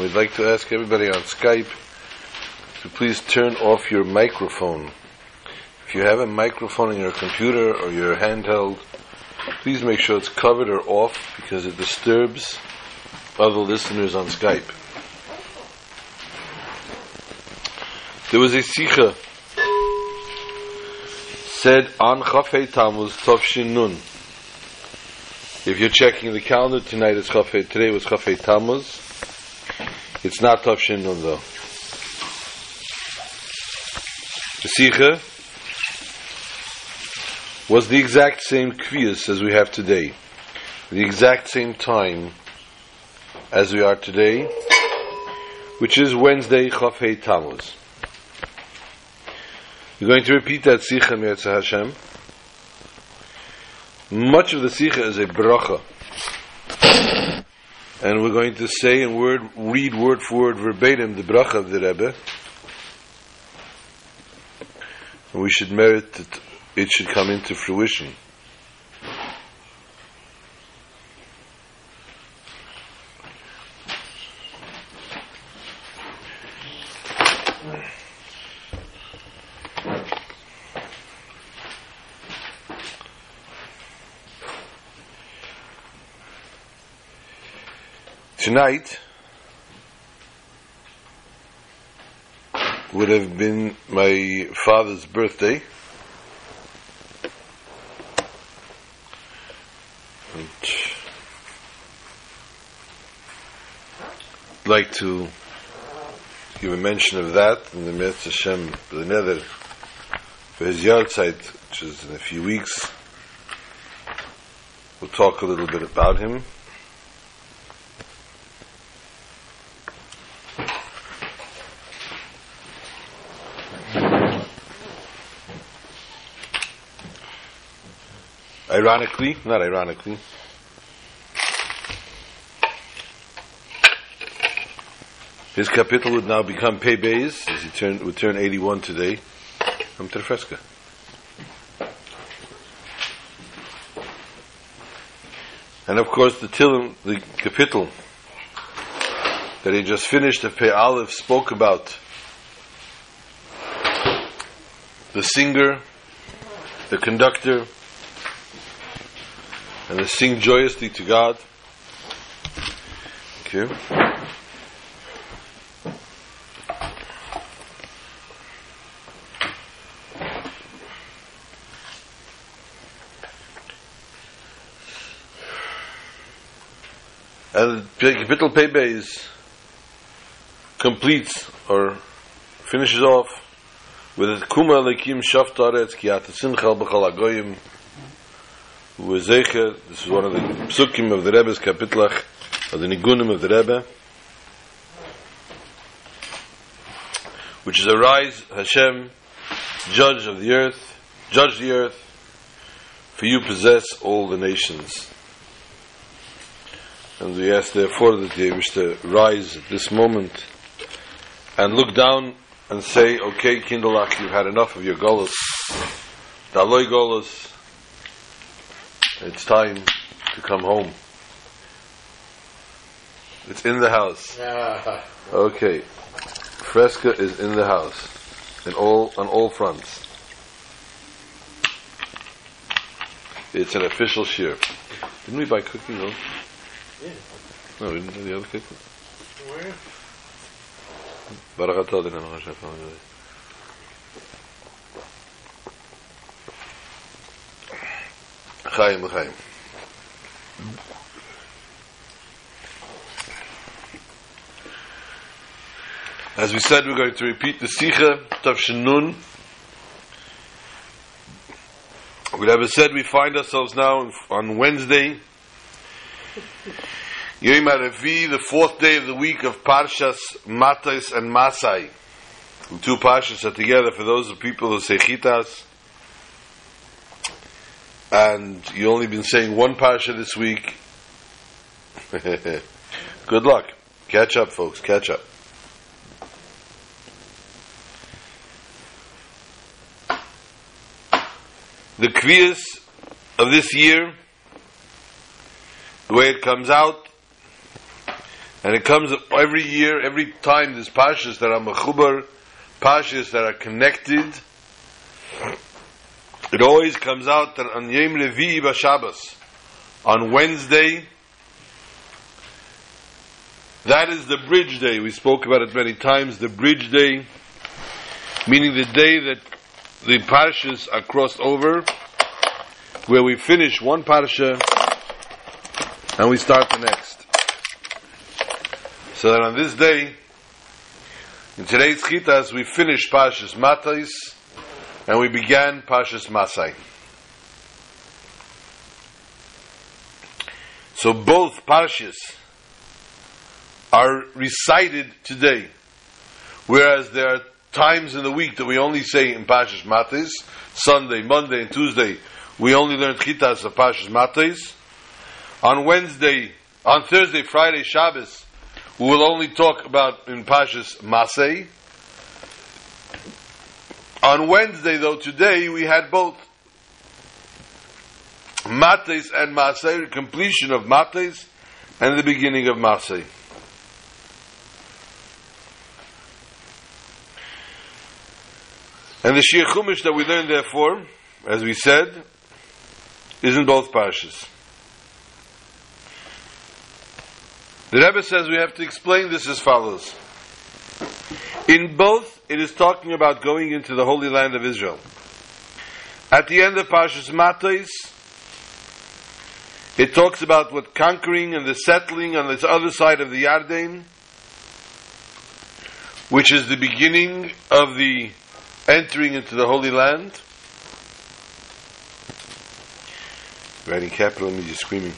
We'd like to ask everybody on Skype to please turn off your microphone. If you have a microphone in your computer or your handheld, please make sure it's covered or off because it disturbs other listeners on Skype. There was a sikha said on Chafei Tammuz Tovshin Nun. If you're checking the calendar tonight, it's Chafei. Today was Chafei Tammuz. It's not Tovshin Nun though. The sikha was the exact same kviyas as we have today, the exact same time as we are today, which is Wednesday Chafei Tammuz. We're going to repeat that Sikha Mitzvah Hashem. Much of the Sikha is a bracha. And we're going to say and word, read word for word verbatim the bracha of the Rebbe. We should merit that it should come into fruition. Tonight would have been my father's birthday. And I'd like to give a mention of that in the Mitzvah Hashem, the Nether, for his Yardzeit, which is in a few weeks. We'll talk a little bit about him. Ironically, not ironically, his capital would now become Pei Beis, as he turned, would turn 81 today, from Terfreska. And of course, the Tilim, the capital that he just finished of Pei Aleph spoke about the singer, the conductor, and they sing joyously to God. Okay. And Kapitel Pebe is completes or finishes off with Kuma Lekim Shaftaretz Ki Atasimchal B'chal Agoyim Uezecher, this is one of the psukim of the Rebbe's kapitlach, of the nigunim of the Rebbe, which is arise, Hashem, judge of the earth, judge the earth, for you possess all the nations. And we ask therefore that they wish to rise at this moment and look down and say, okay, Kindalach, you've had enough of your golas, Daloi golas, it's time to come home. It's in the house. Okay. Fresca is in the house. In all on all fronts. It's an official shear. Didn't we buy cookies though? Yeah. No, we didn't do the other cookies. Where? As we said, we're going to repeat the Sikha, Tavshin Nun. We have said we find ourselves now on Wednesday, Yom HaRevi, the fourth day of the week of Parshas Matais and Masai. The two Parshas are together for those of people who say Chitas. And you only been saying one Parsha this week. Good luck. Catch up, folks. Catch up. The Kviyas of this year the way it comes out, and it comes every year, every time there's pashas that are mechubar, pashas that are connected. It always comes out that on Yom Revi'i B'Shabbos, on Wednesday, that is the bridge day. We spoke about it many times. The bridge day, meaning the day that the parshas are crossed over, where we finish one parsha and we start the next. So that on this day, in today's chitas, we finish parshas Matais and we began Pashas Masai. So both parshas are recited today, whereas there are times in the week that we only say in Pashas Matis, Sunday, Monday, and Tuesday, we only learn Chitas of Pashas Matis. On Wednesday, on Thursday, Friday, Shabbos, we will only talk about in Pashas Masay. On Wednesday, though, today we had both Mates and Masay, completion of Mates and the beginning of Masay. And the Shir Chumash that we learned therefore, as we said, is in both parshas. The Rebbe says we have to explain this as follows. In both, it is talking about going into the Holy Land of Israel. At the end of Parshas Matos, it talks about what conquering and the settling on this other side of the Yarden, which is the beginning of the entering into the Holy Land. Writing capital means you're screaming.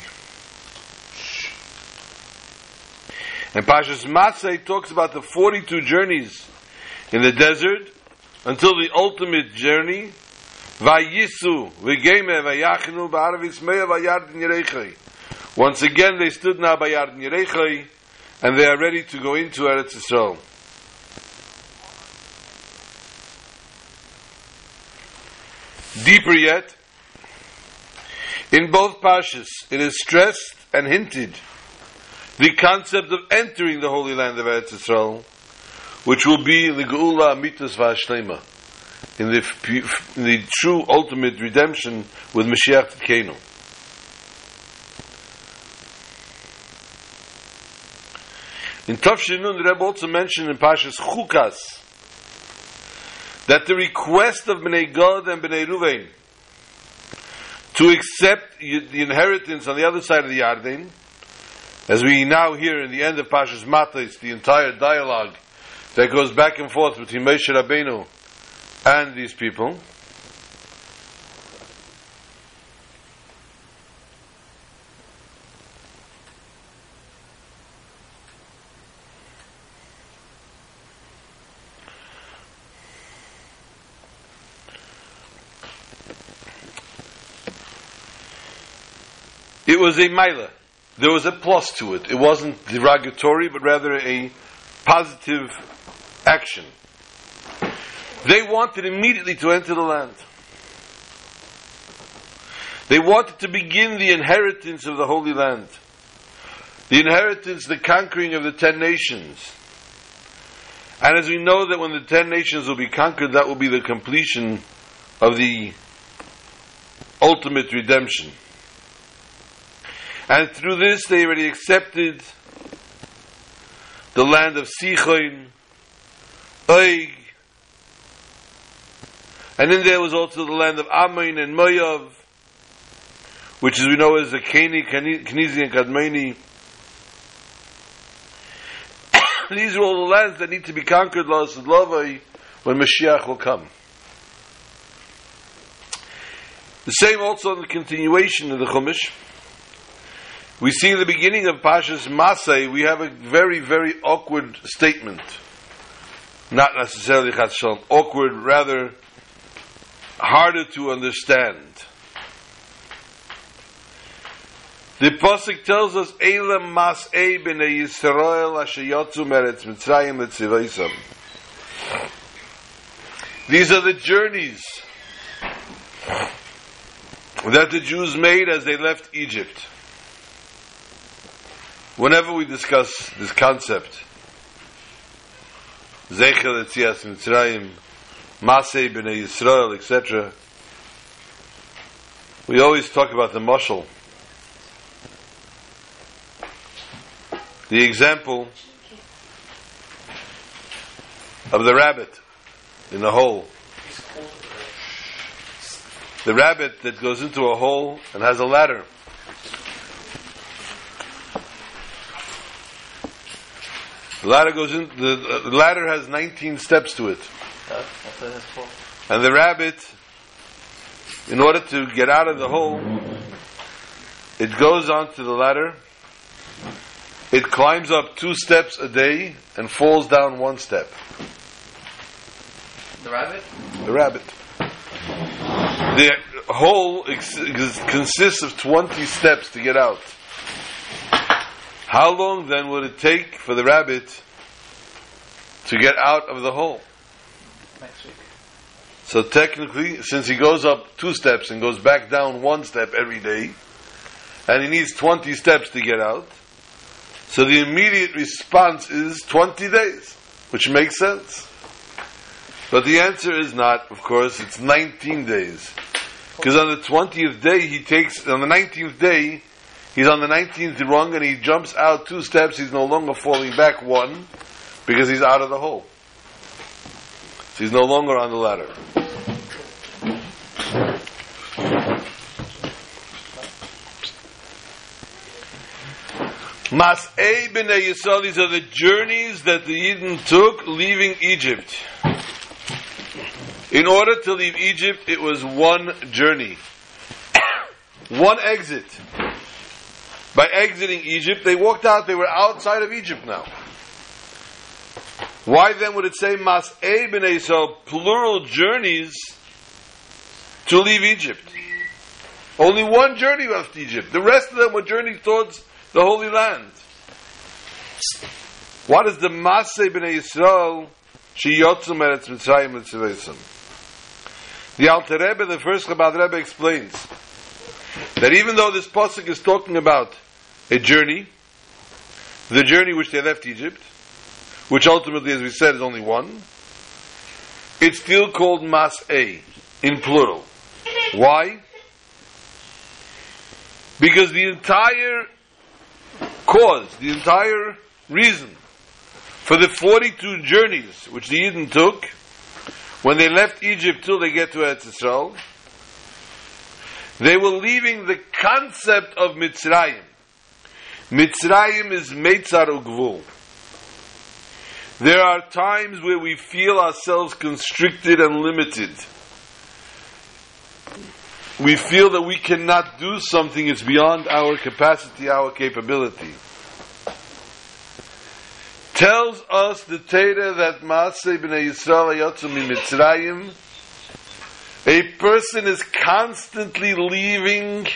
And Pashas Masay talks about the 42 journeys in the desert until the ultimate journey. Vayisu, ba'arav. Once again, they stood now by Yardin Yerechai, and they are ready to go into Eretz Yisrael. Deeper yet, in both pashas, it is stressed and hinted the concept of entering the Holy Land of Eretz Yisrael, which will be in the Geula Amitas V'Hashlema, in the, in the true ultimate redemption with Mashiach Tkenu. In Tafshinun, the Rebbe also mentioned in Pashas Chukas, that the request of Bnei Gad and Bnei Ruvain to accept the inheritance on the other side of the Yarden, as we now hear in the end of Pashas Matas, the entire dialogue that goes back and forth between Moshe Rabbeinu and these people, It was a mila. There was a plus to it. It wasn't derogatory, but rather a positive action. They wanted immediately to enter the land. They wanted to begin the inheritance of the Holy Land. The inheritance, the conquering of the ten nations. And as we know that when the ten nations will be conquered, that will be the completion of the ultimate redemption. And through this, they already accepted the land of Sichon, Oig, and then there was also the land of Ammon and Moav, which as we know is the Keni, Kenizi, and Kadmoni. These are all the lands that need to be conquered, Lavai, when Mashiach will come. The same also in the continuation of the Chumash. We see in the beginning of Pashas Masay, we have a very, very awkward statement. Not necessarily Chatzal, awkward, rather harder to understand. The Pasuk tells us, Elam Mas'e b'nei Yisrael asher yotzu meretz Mitzrayim letzivaisam. These are the journeys that the Jews made as they left Egypt. Whenever we discuss this concept, Zechel Etzias Mitzrayim, Masei B'nai Yisrael, etc., we always talk about the mashal. The example of the rabbit in the hole. The rabbit that goes into a hole and has a ladder. The ladder goes in. The, the ladder has 19 steps to it, and the rabbit, in order to get out of the hole, it goes onto the ladder. It climbs up two steps a day and falls down one step. The rabbit? The rabbit. The hole ex- consists of 20 steps to get out. How long then would it take for the rabbit to get out of the hole? Next week. So technically, since he goes up two steps and goes back down one step every day, and he needs 20 steps to get out, so the immediate response is 20 days, which makes sense. But the answer is not, of course, it's 19 days. Because on the 20th day, he takes, on the 19th day, he's on the 19th rung and he jumps out two steps, he's no longer falling back one, because he's out of the hole. So he's no longer on the ladder. Mas'ei b'nei Yisrael, these are the journeys that the Yidden took leaving Egypt. In order to leave Egypt, it was one journey. one exit. By exiting Egypt, they walked out, they were outside of Egypt now. Why then would it say Mas'ei b'nei Yisrael, plural journeys to leave Egypt? Only one journey left Egypt. The rest of them were journeys towards the Holy Land. What is the Masei b'nei Yisrael sheyotzu meretz Mitzrayim l'tzileisim? The Alter Rebbe, the first Chabad Rebbe, explains that even though this pasuk is talking about a journey, the journey which they left Egypt, which ultimately, as we said, is only one, it's still called Mas'ei, in plural. Why? Because the entire cause, the entire reason for the 42 journeys which the Yidden took when they left Egypt till they get to Eretz Yisrael, they were leaving the concept of Mitzrayim. Mitzrayim is Meitzar Ugvul. There are times where we feel ourselves constricted and limited. We feel that we cannot do something, it's beyond our capacity, our capability. Tells us the Torah that Maaseh b'nei Yisrael ayotzu Mitzrayim, a person is constantly leaving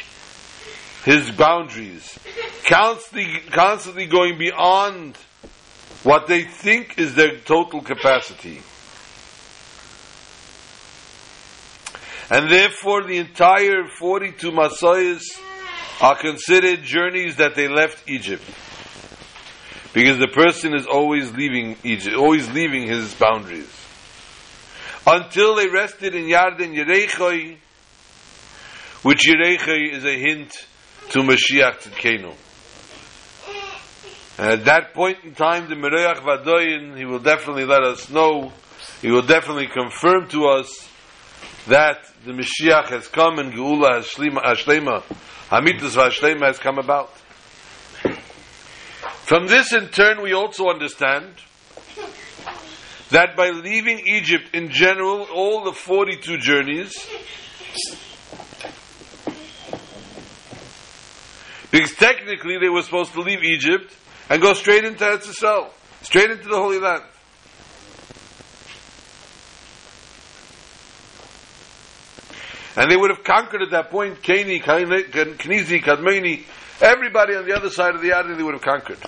his boundaries, constantly, constantly going beyond what they think is their total capacity. And therefore, the entire 42 Masayas are considered journeys that they left Egypt. Because the person is always leaving Egypt, always leaving his boundaries. Until they rested in Yarden Yerechoi, which Yerechoi is a hint to Mashiach Tzidkenu. And at that point in time, the Meroyach Vadoyin, he will definitely let us know, he will definitely confirm to us that the Mashiach has come and Geula Hashlema, Hamitus Vashlema has come about. From this in turn we also understand that by leaving Egypt in general, all the 42 journeys, because technically they were supposed to leave Egypt and go straight into Eretz straight into the Holy Land. And they would have conquered at that point Keni, Knizi, Kadmeni, everybody on the other side of the Yarden they would have conquered.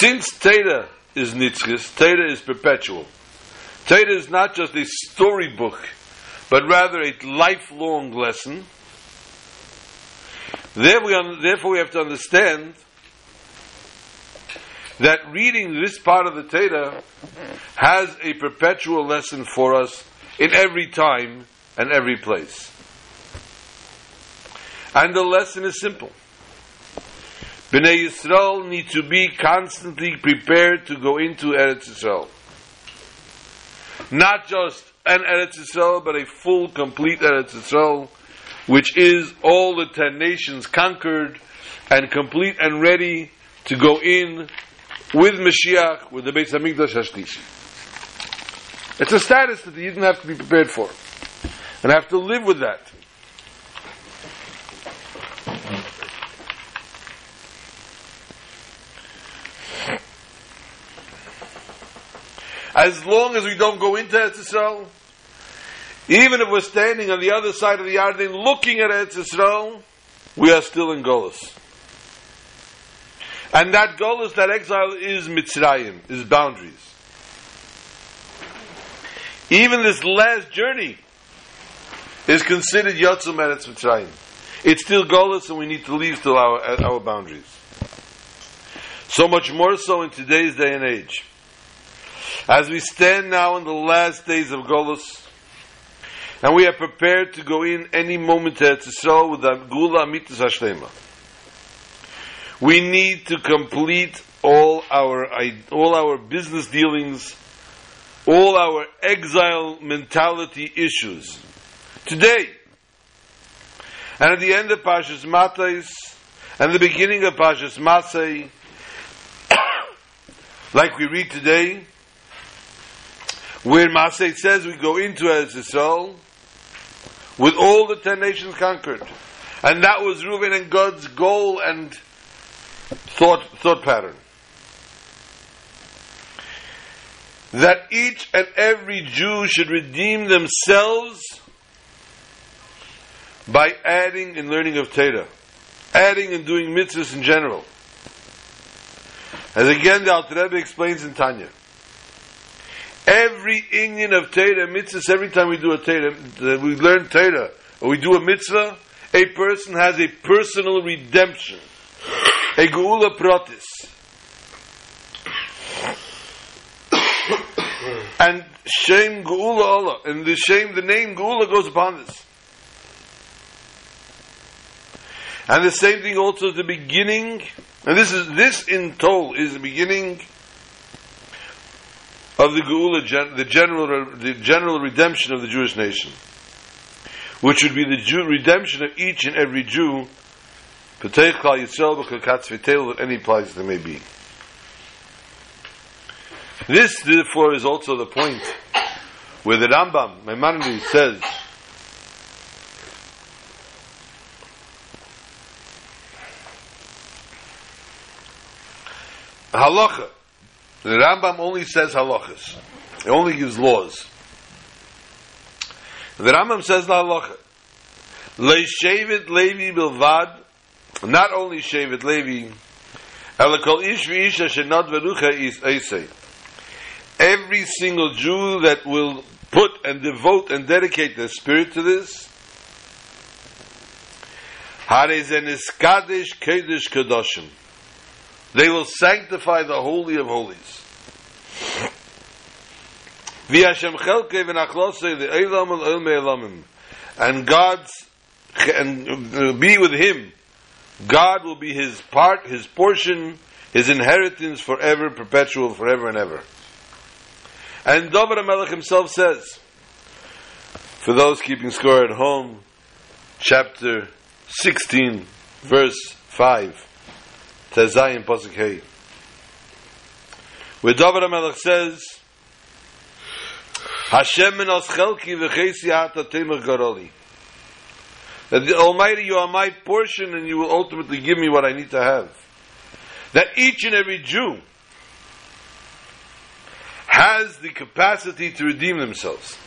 Since Teda is Nitzchis, Teda is perpetual. Teda is not just a storybook, but rather a lifelong lesson. There we un- therefore, we have to understand that reading this part of the Torah has a perpetual lesson for us in every time and every place. And the lesson is simple. Bnei Yisrael need to be constantly prepared to go into Eretz Yisrael. Not just an Eretz Yisrael, but a full, complete Eretz Yisrael, which is all the ten nations conquered and complete and ready to go in with Mashiach, with the Beis Hamikdash Hashlishi. It's a status that you didn't have to be prepared for, and have to live with that. As long as we don't go into Eretz Yisrael, even if we're standing on the other side of the Yarden looking at Eretz Yisrael, we are still in Golos. And that Golos, that exile is Mitzrayim, is boundaries. Even this last journey is considered Yotzum Eretz Mitzrayim. It's still Golos and we need to leave still our, our boundaries. So much more so in today's day and age. As we stand now in the last days of Golos, and we are prepared to go in any moment to Yisrael with the Gula Mitzvah Hashlema. We need to complete all our all our business dealings, all our exile mentality issues today. And at the end of Pashas Matais and the beginning of Pashas Masay, like we read today, where Masay says we go into Eretz Yisrael with all the ten nations conquered. And that was Reuben and Gad's goal and thought, thought pattern. That each and every Jew should redeem themselves by adding and learning of Torah, adding and doing mitzvahs in general. As again the Alter Rebbe explains in Tanya, every inyan of Torah mitzvahs, every time we do a Torah, we learn Torah, or we do a mitzvah, a person has a personal redemption, a geula protis. and shame geula Allah, and the shame, the name geula goes upon this. And the same thing also at the beginning, and this is this in total is the beginning of the geula, the general, the general redemption of the Jewish nation, which would be the Jew, redemption of each and every Jew, at any place there may be. This, therefore, is also the point where the Rambam, Maimonides, says halacha. The Rambam only says halachas. It only gives laws. The Rambam says the halacha. Leishavit Levi bilvad, not only Shavit Levi, elakol ish v'isha shenad verucha is eisei. Every single Jew that will put and devote and dedicate their spirit to this. They will sanctify the Holy of Holies. And God's and be with him. God will be his part, his portion, his inheritance forever, perpetual, forever and ever. And David HaMelech himself says, for those keeping score at home, chapter 16, verse 5, Tezayim Pasuk. Where David HaMelech says, Hashem min os chelki v'chesi hata temach garoli. That the Almighty, you are my portion and you will ultimately give me what I need to have. That each and every Jew has the capacity to redeem themselves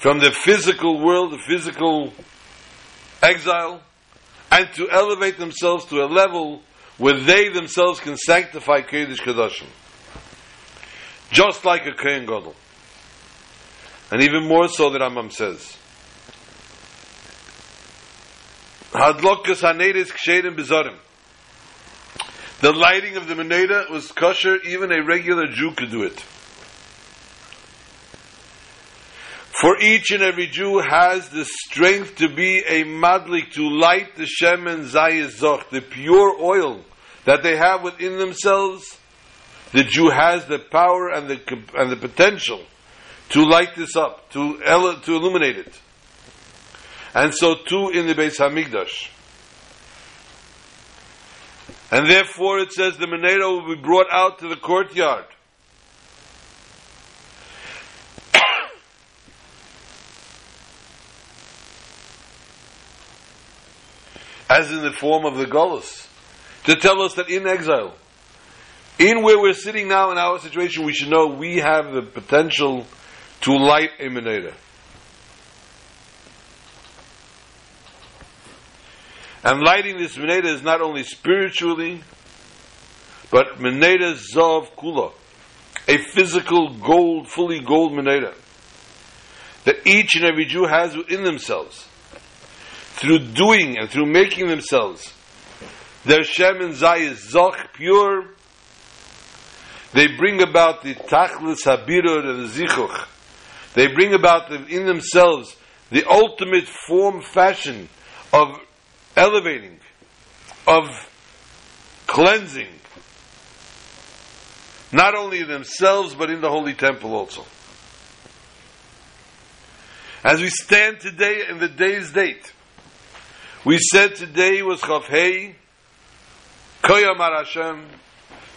from the physical world, the physical exile, and to elevate themselves to a level where they themselves can sanctify Kodesh Kedoshim. Just like a Kohen Gadol. And even more so, the Rambam says. Hadlokas Hanedis Kshedim Bezorim. The lighting of the Meneda was kosher, even a regular Jew could do it. For each and every Jew has the strength to be a madlik, to light the Shemen Zayizach, the pure oil that they have within themselves. The Jew has the power and the, and the potential to light this up, to, to illuminate it. And so too in the Beis Hamikdash. And therefore it says the Menera will be brought out to the courtyard. as in the form of the Golas, to tell us that in exile, in where we're sitting now in our situation, we should know we have the potential to light a menorah. And lighting this menorah is not only spiritually, but menorah zav kula, a physical gold, fully gold menorah that each and every Jew has within themselves through doing and through making themselves their Shem and Zayis Zoch pure, they bring about the Tachlis Habirur and the Zichuch. They bring about in themselves the ultimate form, fashion of elevating, of cleansing, not only themselves but in the Holy Temple also. As we stand today in the day's date, we said today was Chavhei, Koyamar Hashem,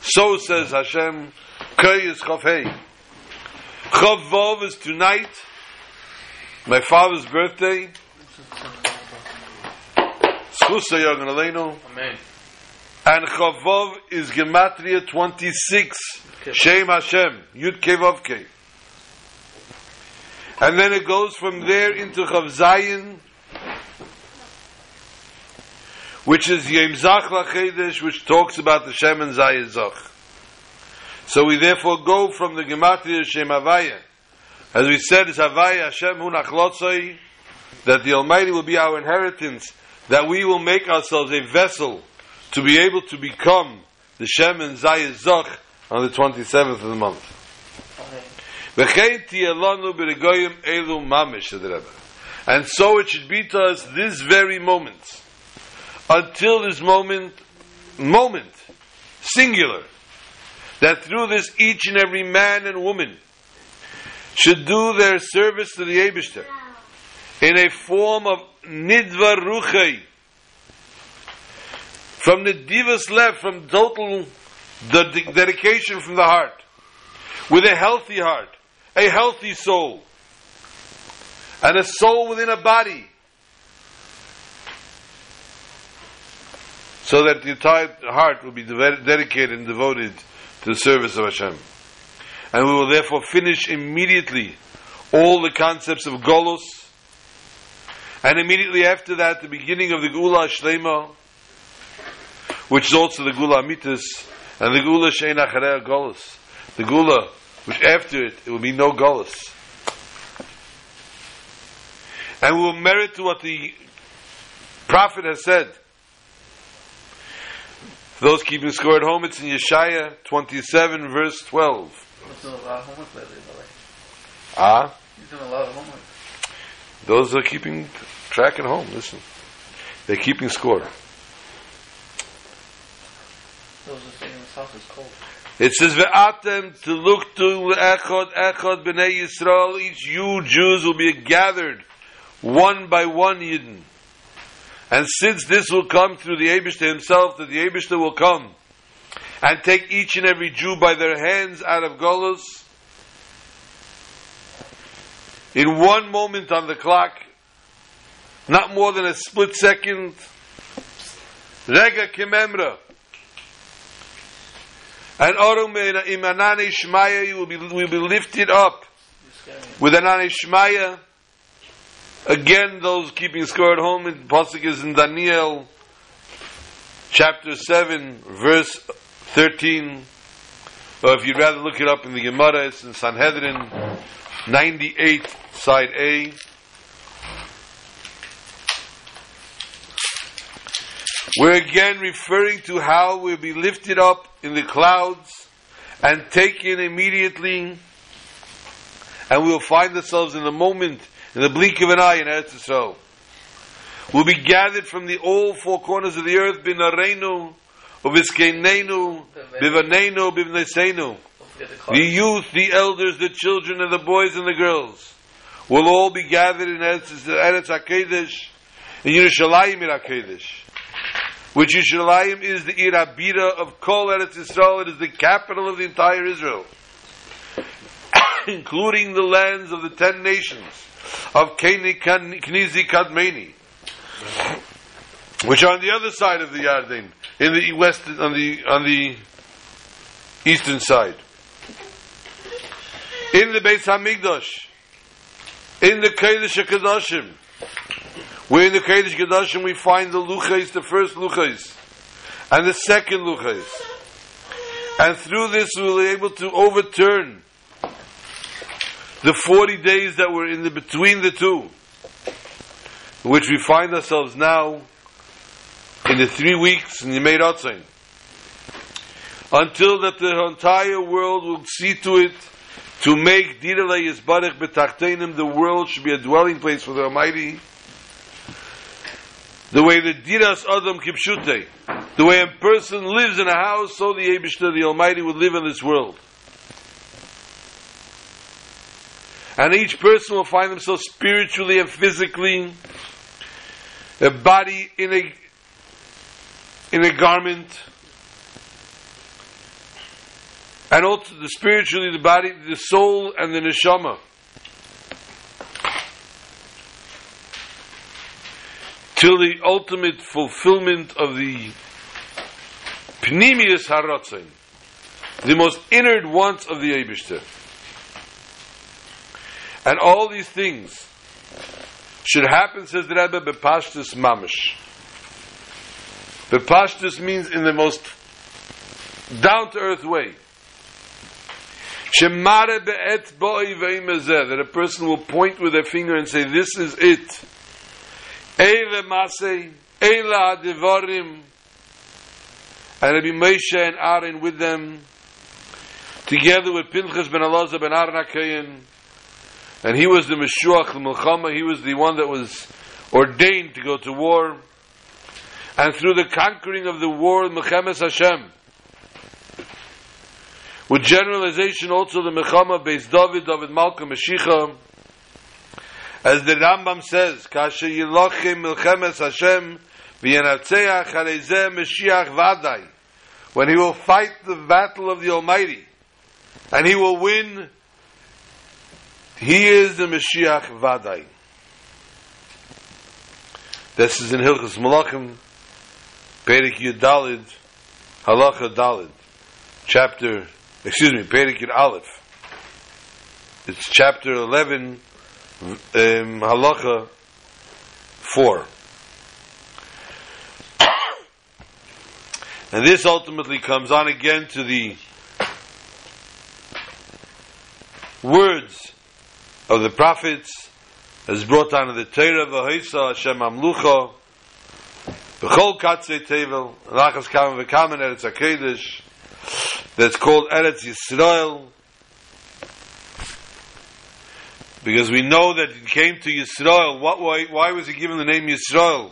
so says Hashem, Koy is Chavhei. Chavvov is tonight, my father's birthday. Schusa Yogan Aleinu. Amen. And Chavvov is Gematria 26, Shem Hashem, Yud Kevov Ke. And then it goes from there into Chav Zayin, which is Yem Zach Lachedesh, which talks about the Shem and Zayizach. So we therefore go from the Gematria Shem Havaya. As we said, it's Havaya Hashem Hu Nachlotzai, that the Almighty will be our inheritance, that we will make ourselves a vessel to be able to become the Shem and Zayizach on the 27th of the month. And so it should be to us this very moment until this moment, moment, singular, that through this each and every man and woman should do their service to the Abishter in a form of nidva ruchei, from the divas left, from total the dedication from the heart, with a healthy heart, a healthy soul, and a soul within a body so that the entire heart will be dedicated and devoted to the service of Hashem. And we will therefore finish immediately all the concepts of Golos, and immediately after that, the beginning of the Gula Shlema, which is also the Gula Mitas, and the Gula Shein Acharei Golos. The Gula, which after it, it will be no Golos. And we will merit to what the Prophet has said, for those keeping score at home, it's in Yeshaya 27, verse 12. doing a lot of homework lately, Ah? He's doing a lot of homework. Those are keeping track at home, listen. They're keeping score. Those are saying this house is cold. It says, Ve'atem to look to echod, echod b'nei Yisrael, each you Jews will be gathered one by one Yidden. And since this will come through the Abishta himself, that the Abishta will come and take each and every Jew by their hands out of Golos, in one moment on the clock, not more than a split second, Rega Kimemra, and Orum Imanane Shmaya be, will be lifted up with Anane Shmaya Again, those keeping score at home, in Pasuk is in Daniel chapter 7, verse 13. Or if you'd rather look it up in the Gemara, it's in Sanhedrin 98, side A. We're again referring to how we'll be lifted up in the clouds and taken immediately, and we'll find ourselves in the moment, in the blink of an eye in Eretz Yisrael. We'll be gathered from the all four corners of the earth, binareinu, uviskenenu, bivanenu, bivnesenu. The youth, the elders, the children, and the boys and the girls will all be gathered in Eretz, Eretz HaKadosh, in Yerushalayim Ir HaKadosh. Which Yerushalayim is the Ir Abira of Kol Eretz Yisrael. It is the capital of the entire Israel. Including the lands of the ten nations of Keni, Knizi, Kadmeni. Which are on the other side of the Yarden, in the west, on the, on the eastern side in the Beis Hamikdash, in the Kodesh HaKadoshim, where in the Kodesh HaKadoshim we find the Luchais, the first Luchais, and the second Luchais. And through this we will be able to overturn the 40 days that were in the between the two, which we find ourselves now in the three weeks in the Meir Otzain. Until that the entire world will see to it to make Direle Yisbarech B'Tachtenim, the world should be a dwelling place for the Almighty. The way the Diras Adam Kipshute, the way a person lives in a house, so the Abishter, the Almighty, would live in this world. And each person will find themselves spiritually and physically, a body in a in a garment, and also the spiritually the body, the soul, and the neshama. Till the ultimate fulfillment of the pnimius haratzin, the most inward wants of the Abishter. And all these things should happen, says the Rebbe, bepashtus mamish. Bepashtus means in the most down-to-earth way. Shemare be'et bo'i ve'imezeh, that a person will point with their finger and say, this is it. Eile masei, eile adivarim, and Rabbi Moshe and Aaron with them, together with Pinchas ben Elazar ben Aaron HaKayin, and he was the Meshuach, the Milchama, he was the one that was ordained to go to war, and through the conquering of the war, Mechemes Hashem, with generalization also the Mechama Beis David, David Malka Mashiach, as the Rambam says, Kasha Yilachim Milchemes Hashem V'yenatzeach Harezeh Mashiach Vadai, when he will fight the battle of the Almighty, and he will win, he is the Mashiach Vadai. This is in Hilchas Malachim, Perik Yudalid, Halacha Dalid, chapter excuse me, Perik Yud Aleph. It's chapter 11, um, halacha 4. and this ultimately comes on again to the words of the prophets as brought down in the Torah, V'hoisa Hashem Amlucha, B'chol Katzei Tevel, Lachas Kamen V'kamen Eretz HaKedesh, that's called Eretz Yisrael because we know that it came to Yisrael. What, why, why was he given the name Yisrael?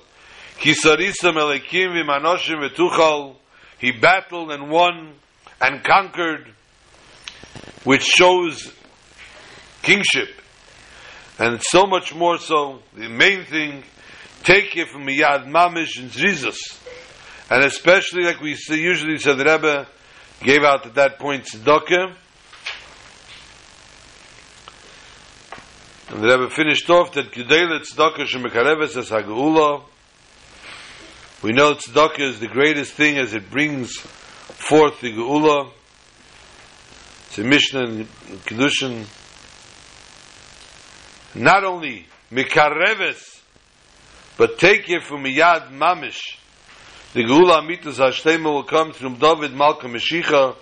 Kisarisam Elekim v'manoshim v'tuchal. He battled and won and conquered, which shows kingship. And so much more so, the main thing, take it from Yad Mamish and Jesus. And especially like we say, usually said the Rebbe, gave out at that point tzedakah. And the Rebbe finished off that Kedele tzedakah shemekareves as hagula. We know tzedakah is the greatest thing as it brings forth the geula. It's a Mishnah and Kedushin. Not only mikareves, but take it from miyad mamish. The Geula Amitas Hashtema will come from David Malka Mashiach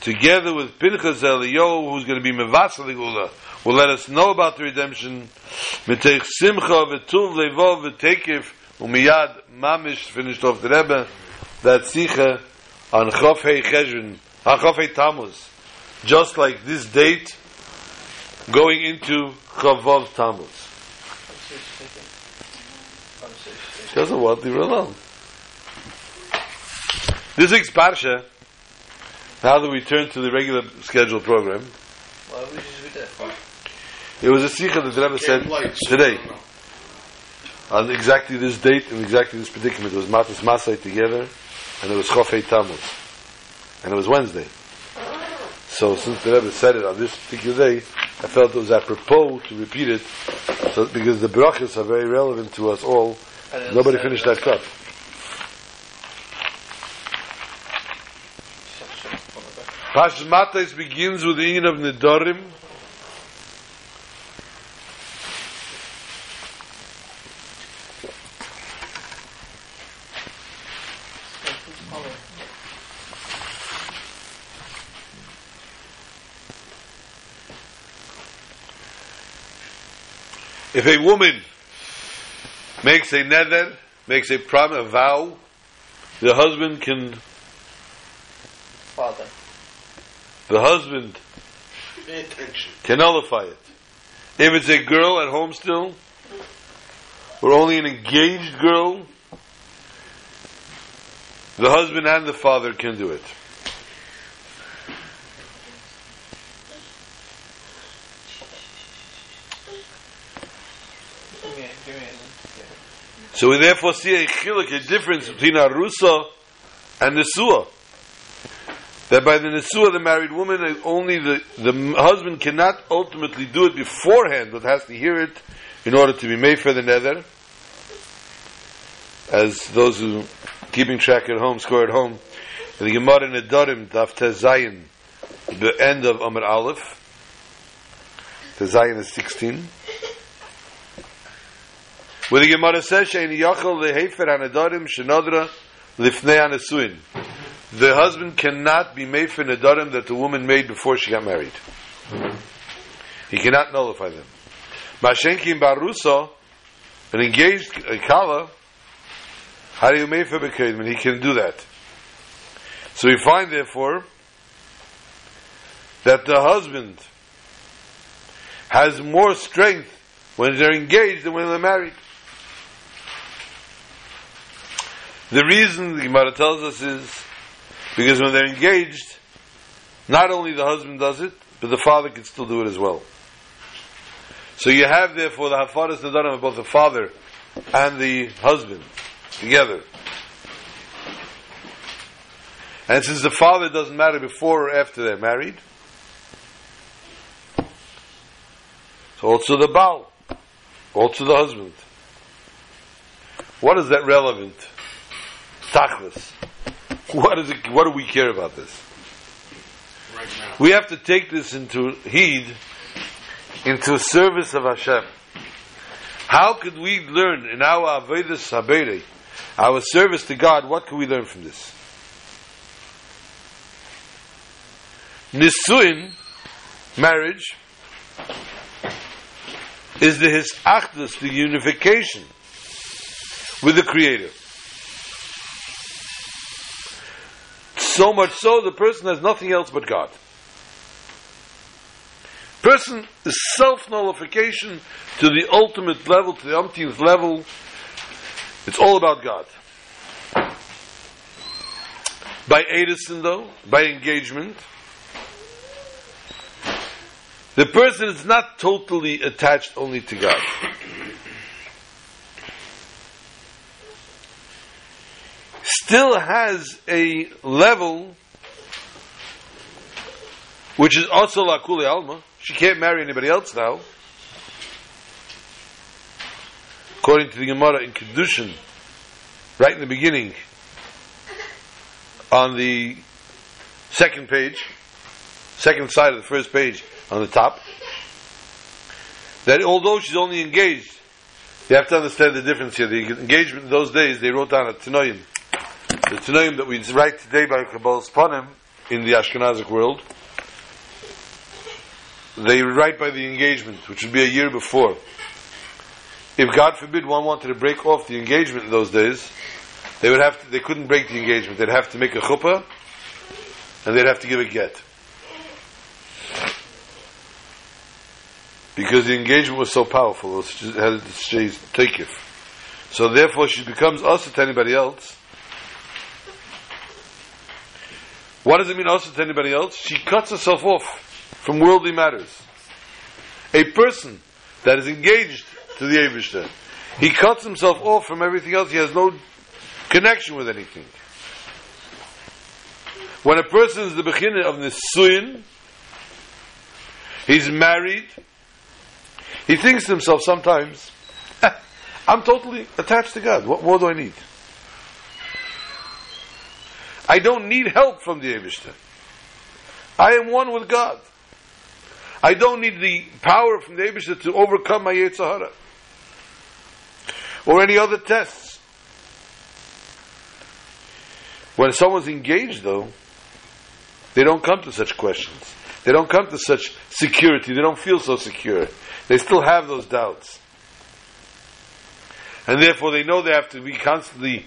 together with Pinchas Eliyahu, who's going to be Mevasa the Geula, will let us know about the redemption. Mitech Simcha v'tuv levov v'tekif Umiyad Mamish finished off the Rebbe that Sicha on Chof Hei Cheshvan, on Chof just like this date going into Chavav Tammuz. She doesn't want to leave her alone. This week's Parsha, now that we turn to the regular scheduled program, Why would you just read that for? it was a Sicha that the Rebbe said today. On exactly this date and exactly this predicament, it was Matas Masai together, and it was Chofei Tammuz. And it was Wednesday. So since the Rebbe said it on this particular day, I felt it was apropos to repeat it, so, because the brachas are very relevant to us all. Nobody finished that cup. Pashas Matais begins with the inyan of Nidorim. If a woman makes a neder, makes a prom, a vow, the husband can, Father. the husband Pay attention. can nullify it. If it's a girl at home still, or only an engaged girl, the husband and the father can do it. Give me a, give me a, yeah. So we therefore see a chiluk, a difference between a rusa and nesua. That by the nesua, the married woman, only the, the husband cannot ultimately do it beforehand, but has to hear it in order to be made for the neder. As those who keeping track at home, score at home. The Gemara in Nedarim, Daf Tezayin, the end of Amud Aleph. Tezayin is 16. Where the Gemara says, "Shein yachol lehefer hanedarim shenadra lifnei hanesuin." The husband cannot be made for nedarim that the woman made before she got married. He cannot nullify them. Mashenkin barusa, an engaged kala, how do you make for bekedman? He can do that. So we find, therefore, that the husband has more strength when they're engaged than when they're married. The reason the Gemara tells us is because when they're engaged, not only the husband does it, but the father can still do it as well. So you have therefore the hafaras nadarim both the father and the husband together. And since the father doesn't matter before or after they're married, so also the Baal, also the husband. What is that relevant? Tachlis. What is it? What do we care about this? Right. We have to take this into heed, into service of Hashem. How could we learn in our Avedis Habere, our service to God, what can we learn from this? Nisuin, marriage, is the his achdus, the unification with the Creator. So much so, the person has nothing else but God. Person is self nullification to the ultimate level, to the umpteenth level. It's all about God. By Erusin, though, by engagement, the person is not totally attached only to God. Still has a level which is also la kuli alma. She can't marry anybody else now. According to the Gemara in Kedushin, right in the beginning, on the second page, second side of the first page on the top, that although she's only engaged, you have to understand the difference here. The engagement in those days, they wrote down a Tanoim. The Tanoim that we write today by Kabbalas Panim in the Ashkenazic world, they write by the engagement, which would be a year before. if God forbid one wanted to break off the engagement in those days, they would have to, they couldn't break the engagement. They'd have to make a chuppah, and they'd have to give a get. Because the engagement was so powerful, it had its takif. So therefore she becomes us to anybody else. What does it mean also to anybody else? She cuts herself off from worldly matters. A person that is engaged to the Abishter, he cuts himself off from everything else. He has no connection with anything. When a person is the beginning of Nisuin, he's married, he thinks to himself sometimes, I'm totally attached to God. What more do I need? I don't need help from the Abishter. I am one with God. I don't need the power from the Abishah to overcome my Yetzer Hara. Or any other tests. When someone's engaged, though, they don't come to such questions. They don't come to such security. They don't feel so secure. They still have those doubts. And therefore they know they have to be constantly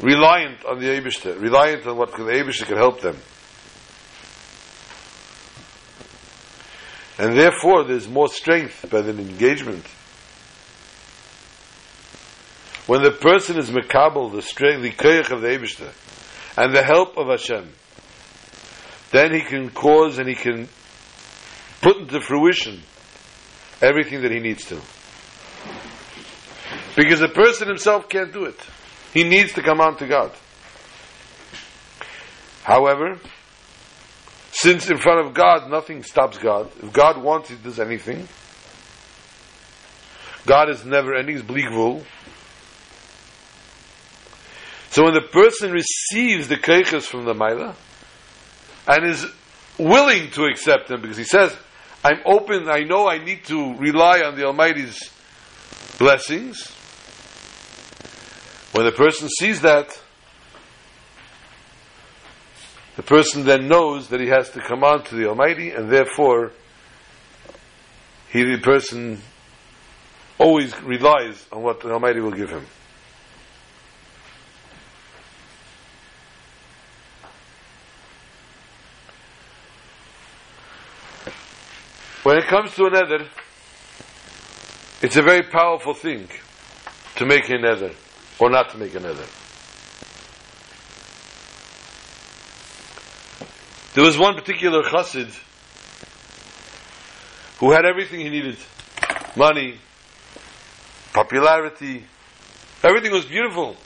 reliant on the Abishter, reliant on what the Abishter can help them. And therefore, there's more strength by the engagement. When the person is mekabel, the strength, the koyach of the Eibishter, and the help of Hashem, then he can cause and he can put into fruition everything that he needs to. Because the person himself can't do it. He needs to come on to God. However, since in front of God nothing stops God, if God wants, He does anything. God is never ending, He's bli gvul. So when the person receives the keiches from the Maila and is willing to accept them, because he says, I'm open, I know I need to rely on the Almighty's blessings. When the person sees that, the person then knows that he has to come on to the Almighty, and therefore, he, the person, always relies on what the Almighty will give him. When it comes to a neder, it's a very powerful thing to make a neder or not to make a. There was one particular chassid who had everything he needed money, popularity, everything was beautiful.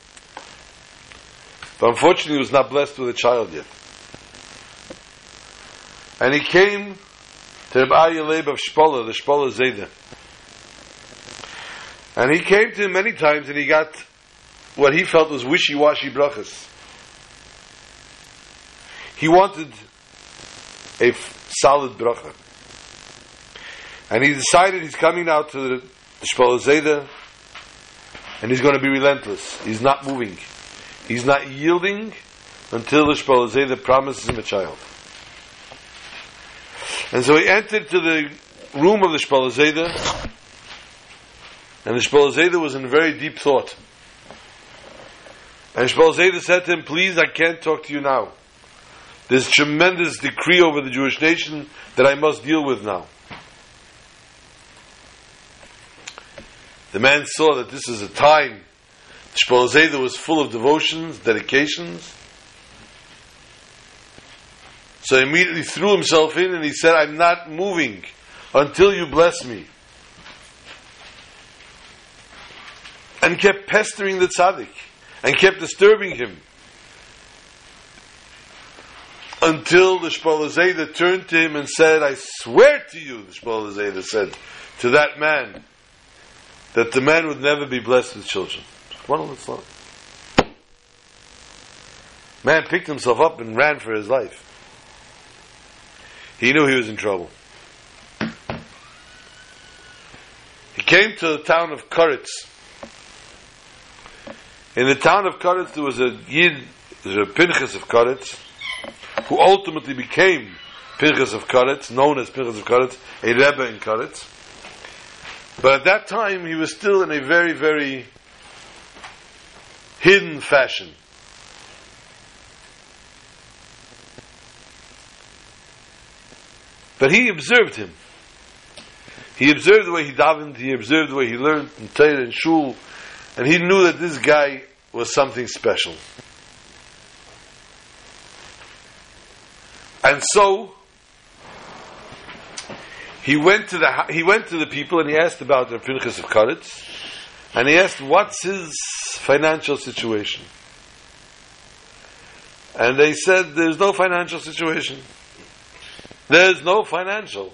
But unfortunately, he was not blessed with a child yet. And he came to Rabbi Yaleb of Shpola, the Shpola Zayda. And he came to him many times and he got what he felt was wishy-washy brachas. He wanted a f- solid bracha. And he decided he's coming out to the, Shpola Zayda and he's going to be relentless. He's not moving. He's not yielding until the Shpola Zayda promises him a child. And so he entered to the room of the Shpola Zayda, and the Shpola Zayda was in very deep thought. And Shpola Zayda said to him, Please, I can't talk to you now. There's tremendous decree over the Jewish nation that I must deal with now. The man saw that this is a time. Shpola Zayda was full of devotions, dedications, so he immediately threw himself in and he said, I'm not moving until you bless me. And kept pestering the tzaddik and kept disturbing him until the Shpola Zayda turned to him and said, I swear to you, the Shpola Zayda said to that man, that the man would never be blessed with children. Man picked himself up and ran for his life. He knew he was in trouble. He came to the town of Koritz. In the town of Koritz, there was a Yid, there was a Pinchas of Koritz, who ultimately became Pinchas of Koritz, known as Pinchas of Koritz, a Rebbe in Koritz. But at that time, he was still in a very, very hidden fashion. But he observed him. He observed the way he davened, he observed the way he learned in Torah and Shul, and he knew that this guy was something special. And so, he went to the he went to the people and he asked about the Pinchas of Koritz, and he asked what's his financial situation. And they said there's no financial situation. There's no financial.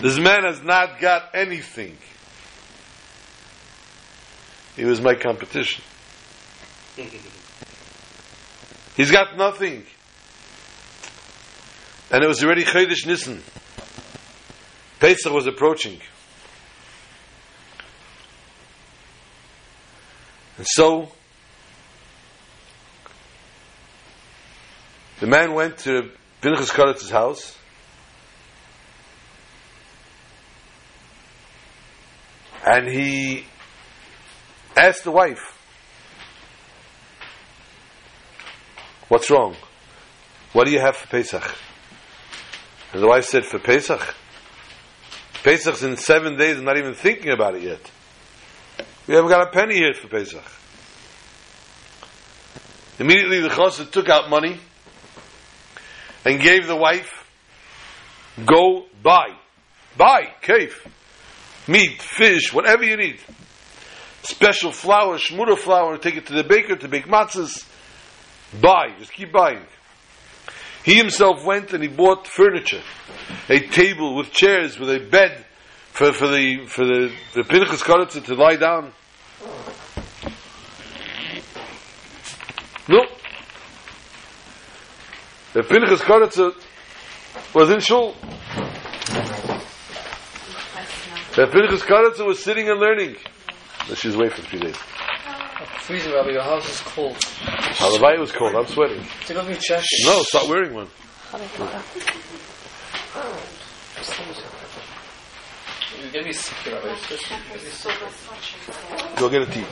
This man has not got anything. He was my competition. He's got nothing. And it was already Chodesh Nissen. Pesach was approaching. And so, the man went to Pinchas Koritz's house. And he asked the wife, What's wrong? What do you have for Pesach? And the wife said, For Pesach? Pesach's in seven days, I'm not even thinking about it yet. We haven't got a penny here for Pesach. Immediately the chassid took out money and gave the wife, go buy. Buy, cave. Meat, fish, whatever you need. Special flour, shmura flour, take it to the baker to bake matzahs. Buy, just keep buying. He himself went and he bought furniture, a table with chairs, with a bed for, for the for the, the Pinchas Koritz to lie down. No. The Pinchas Koritz was in shul. The Pinchas Koritz was sitting and learning. She's away for three days. Freezing, Rabbi. Your house is cold. Halavai was cold. I'm sweating. Take off your jacket. No, stop wearing one. You get me sick, Rabbi. It's just- you get me sick. Go get a tea.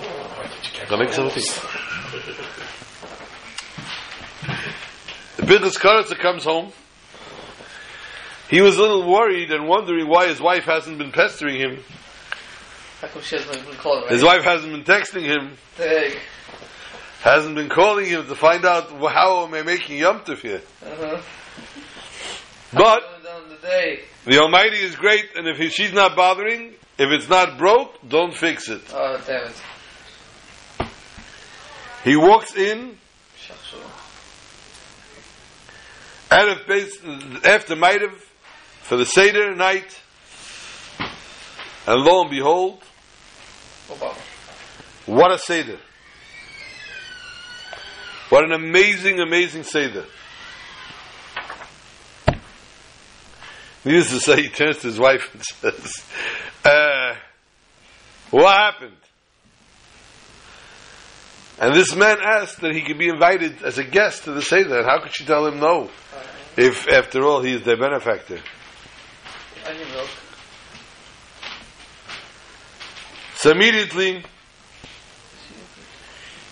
Go make some tea. The Pinchas Koritz comes home. He was a little worried and wondering why his wife hasn't been pestering him. How come she hasn't been called, right? His wife hasn't been texting him. Hasn't been calling him to find out how am I making Yom Tov here. Uh-huh. But the day. the Almighty is great, and if he, she's not bothering, if it's not broke, don't fix it. Oh, damn it. He walks in Shachshul. out of base after Maidav for the Seder night, and lo and behold. What a Seder! What an amazing, amazing Seder! Needless to say, he turns to his wife and says, uh, "What happened?" And this man asked that he could be invited as a guest to the Seder. How could she tell him no? If, after all, he is their benefactor. So immediately,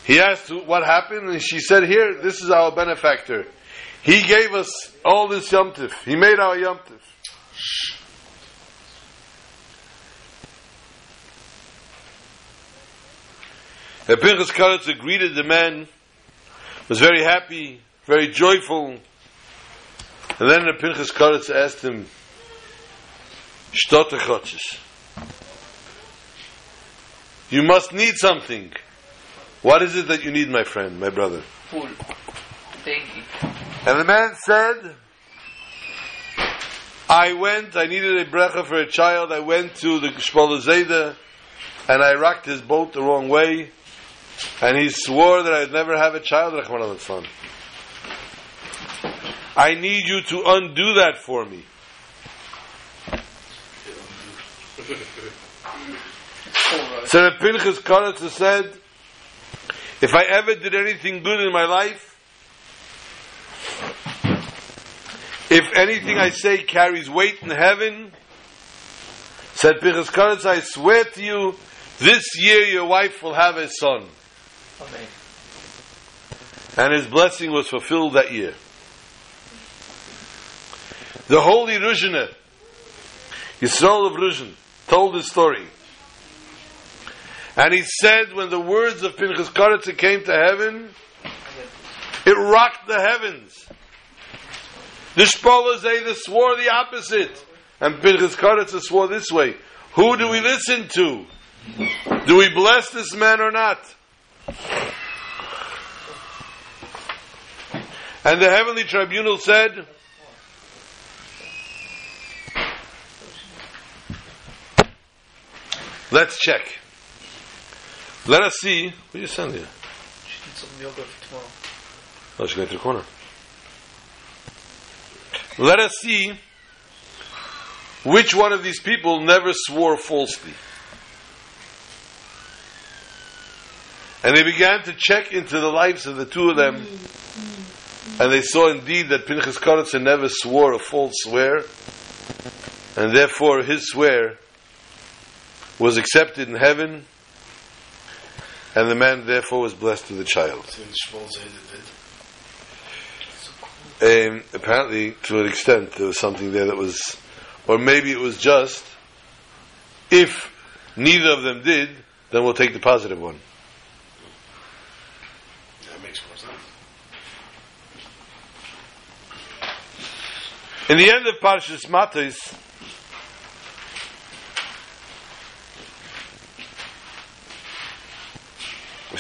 he asked what happened, and she said, Here, this is our benefactor. He gave us all this Yom Tif. He made our Yom Tif. And Pinchas Koritz greeted the man, was very happy, very joyful. And then the Pinchas Koritz asked him, Shtot Chotzes. You must need something. What is it that you need, my friend, my brother? Food. Thank you. And the man said, I went, I needed a brecha for a child, I went to the Shpola Zayda, and I rocked his boat the wrong way, and he swore that I'd never have a child, Rahman al I need you to undo that for me. So the Pinchas Koritz said, if I ever did anything good in my life, if anything I say carries weight in heaven, Said Pinchas Koritz, I swear to you, this year your wife will have a son. Amen. And his blessing was fulfilled that year. The holy Ruzhiner, Yisrael of Ruzhin, told his story. And he said when the words of Pinchas Koritz came to heaven, it rocked the heavens. The Shpola Zayda eh, swore the opposite. And Pinchas Koritz swore this way. Who do we listen to? Do we bless this man or not? And the heavenly tribunal said, Let's check. Let us see. What do you send here? She needs some yoga for tomorrow. Oh, she's going to the corner. Let us see which one of these people never swore falsely. And they began to check into the lives of the two of them. And they saw indeed that Pinchas Koritzer never swore a false swear. And therefore his swear was accepted in heaven. And the man therefore was blessed with a child. Since Shpola Zayda did. Um, apparently, to an extent, there was something there that was, or maybe it was just, if neither of them did, then we'll take the positive one. That makes more sense. In the end of Parshas Matos,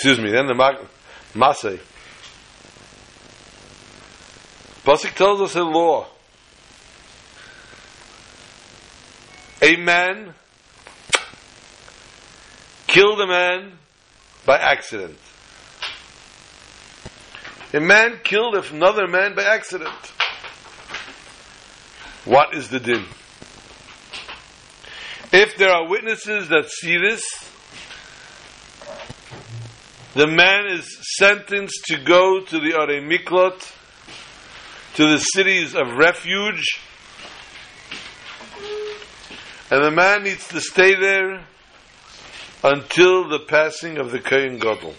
excuse me, then the Masay, Pasuk tells us a law. A man killed a man by accident. A man killed another man by accident. What is the din? If there are witnesses that see this, the man is sentenced to go to the Arei Miklot, to the cities of refuge, and the man needs to stay there until the passing of the Kohen Gadol,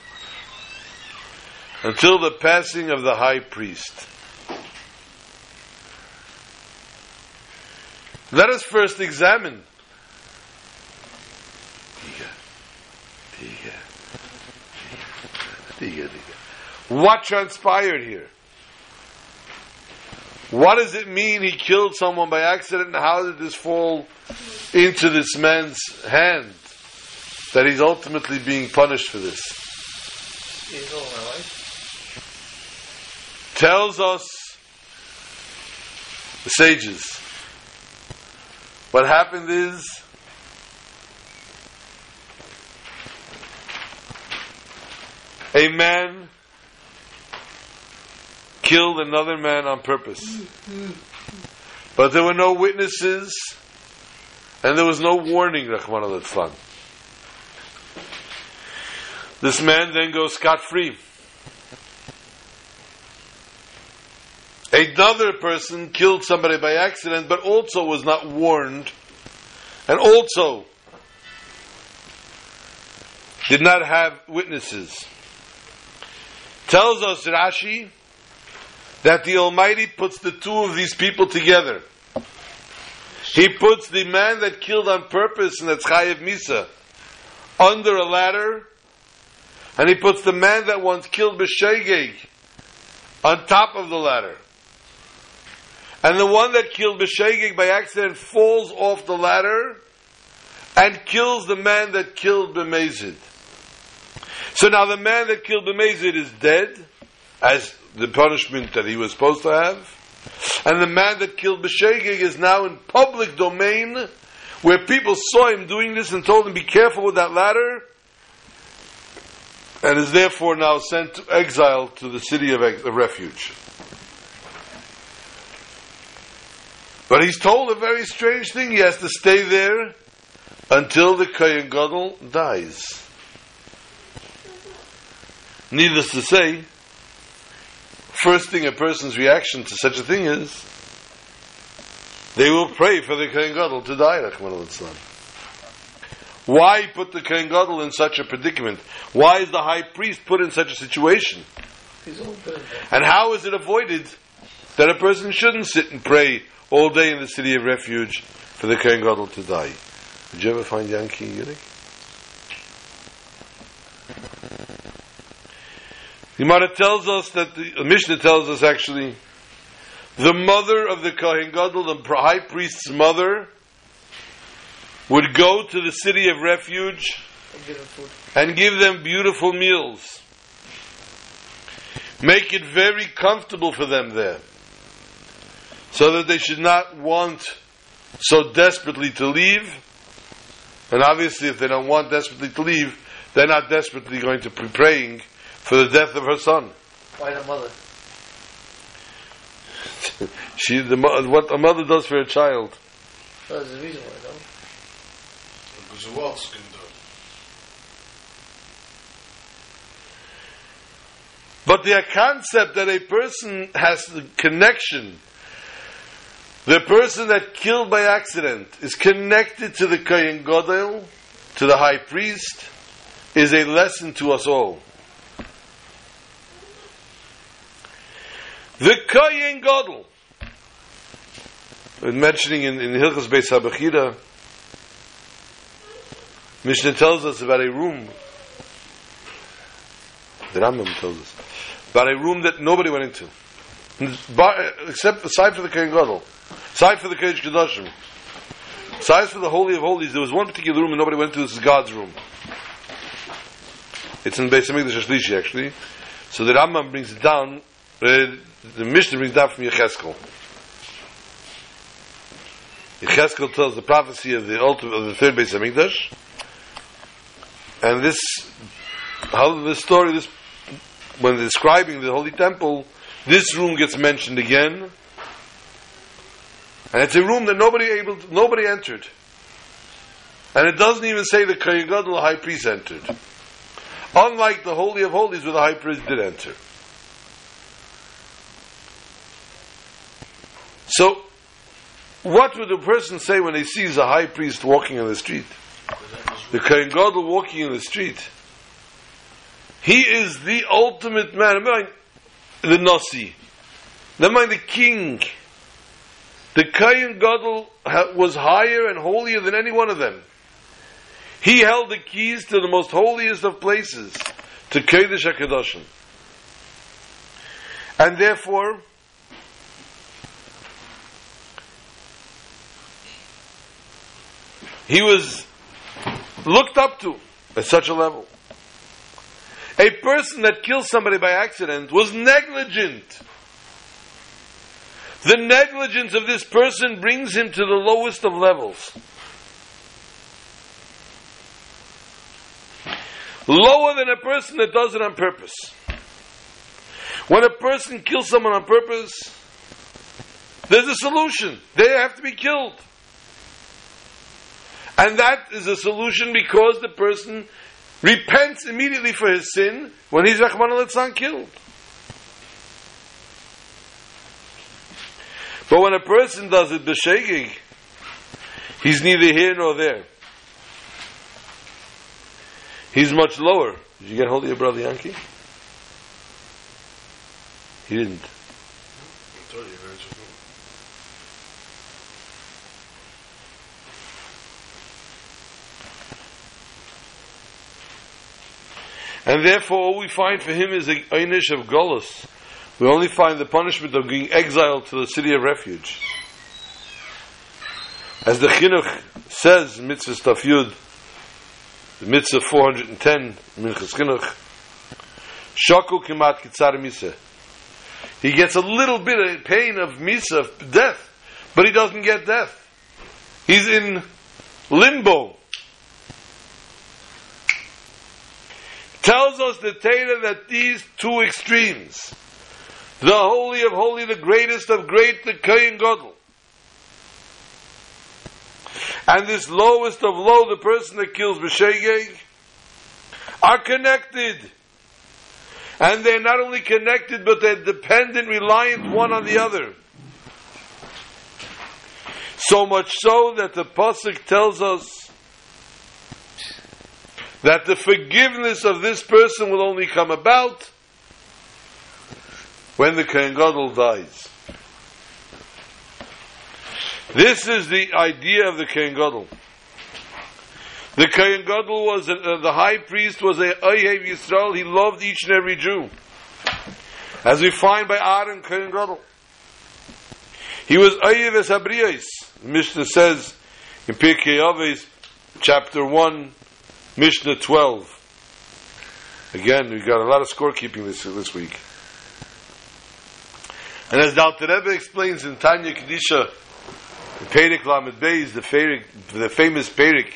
until the passing of the high priest. Let us first examine. What transpired here? What does it mean he killed someone by accident and how did this fall into this man's hand that he's ultimately being punished for this? He's all my life. Tells us the sages. What happened is a man killed another man on purpose. But there were no witnesses and there was no warning, Rahman al This man then goes scot free. Another person killed somebody by accident, but also was not warned, and also did not have witnesses. Tells us Rashi that the Almighty puts the two of these people together. He puts the man that killed on purpose and that's Chayev Misa under a ladder, and he puts the man that once killed B'Shegeg on top of the ladder. And the one that killed B'Shegeg by accident falls off the ladder and kills the man that killed B'Mezid. So now the man that killed the B'Mezid is dead, as the punishment that he was supposed to have. And the man that killed B'Shegeg is now in public domain, where people saw him doing this and told him, be careful with that ladder, and is therefore now sent to exile to the city of, ex- of refuge. But he's told a very strange thing. He has to stay there until the Kohen Gadol dies. Needless to say, first thing a person's reaction to such a thing is, they will pray for the Kohen Gadol to die, Rahman. Why put the Kohen Gadol in such a predicament? Why is the high priest put in such a situation? He's all good. And how is it avoided that a person shouldn't sit and pray all day in the city of refuge for the Kohen Gadol to die? Did you ever find Yankee Yurik? Gemara tells us that the, Mishnah tells us actually the mother of the Kohen Gadol, the high priest's mother, would go to the city of refuge And give him food. and give them beautiful meals. Make it very comfortable for them there. So that they should not want so desperately to leave. And obviously, if they don't want desperately to leave, they're not desperately going to be praying for the death of her son. Why the mother? she, the, mo- what a mother does for a child. That's the reason why, no? Because who else can do it? But the concept that a person has the connection, the person that killed by accident is connected to the Kohen Gadol, to the high priest, is a lesson to us all. The Kohen Gadol, when mentioning in, in Hilchas Beis Habachira, Mishnah tells us about a room. The Rambam tells us about a room that nobody went into, except aside for the Kohen Gadol, aside for the Kodesh Kedoshim, aside for the Holy of Holies. There was one particular room and nobody went to. This is God's room. It's in Beis Hamikdash Shlishi actually. So the Rambam brings it down. Uh, the Mishnah brings down from Yecheskel. Yecheskel tells the prophecy of the ultimate of the third Beis Hamikdash, and this how this story this when describing the holy temple, this room gets mentioned again, and it's a room that nobody able to, nobody entered, and it doesn't even say the Kohen Gadol, the high priest, entered. Unlike the holy of holies, where the high priest did enter. So, what would a person say when he sees a high priest walking in the street? The Kohen Gadol walking in the street. He is the ultimate man. Never mind the Nasi. Never mind the king. The Kohen Gadol was higher and holier than any one of them. He held the keys to the most holiest of places, to Kodesh HaKadoshim. And therefore, he was looked up to at such a level. A person that kills somebody by accident was negligent. The negligence of this person brings him to the lowest of levels. Lower than a person that does it on purpose. When a person kills someone on purpose, there's a solution. They have to be killed. And that is a solution because the person repents immediately for his sin when he's Rahman al killed. But when a person does it b'shegig, he's neither here nor there. He's much lower. Did you get hold of your brother Yankee? He didn't. I told you, very true. And therefore, all we find for him is a einish of Golos. We only find the punishment of being exiled to the city of refuge. As the Chinuch says, Mitzvah Staf Yud, the Mitzvah 410, Minchas Chinuch, Shaku Kimat Kitzar Misa. He gets a little bit of pain of Misa, of death, but he doesn't get death. He's in limbo. Tells us the Torah that these two extremes, the holy of holy, the greatest of great, the Kohen Gadol, and this lowest of low, the person that kills B'Shegeg, are connected. And they're not only connected, but they're dependent, reliant one on the other. So much so that the Pasuk tells us that the forgiveness of this person will only come about when the Kohen Gadol dies. This is the idea of the Kohen Gadol. The Kohen Gadol was a, uh, the high priest was a Oyev Yisrael. He loved each and every Jew, as we find by Aaron Kohen Gadol. He was Oyev es The Mishnah says in Pirkei Avos, chapter one, Mishnah 12. Again, we got a lot of scorekeeping this, this week. And as Dal Rebbe explains in Tanya Kedisha, the Perik Lamed Beis, the, Ferik, the famous Perik,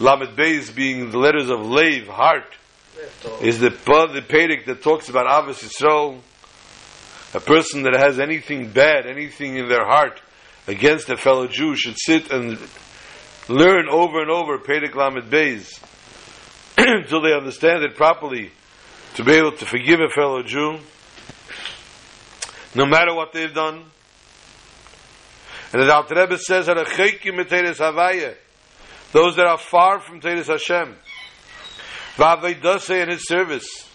Lamed Beis being the letters of Lev, heart, is the, the Perik that talks about Avos Yisrael, a person that has anything bad, anything in their heart against a fellow Jew should sit and learn over and over Perek Lamed Beis until they understand it properly to be able to forgive a fellow Jew no matter what they've done. And the Alter Rebbe says that a khikim, those that are far from Teres Hashem say in his service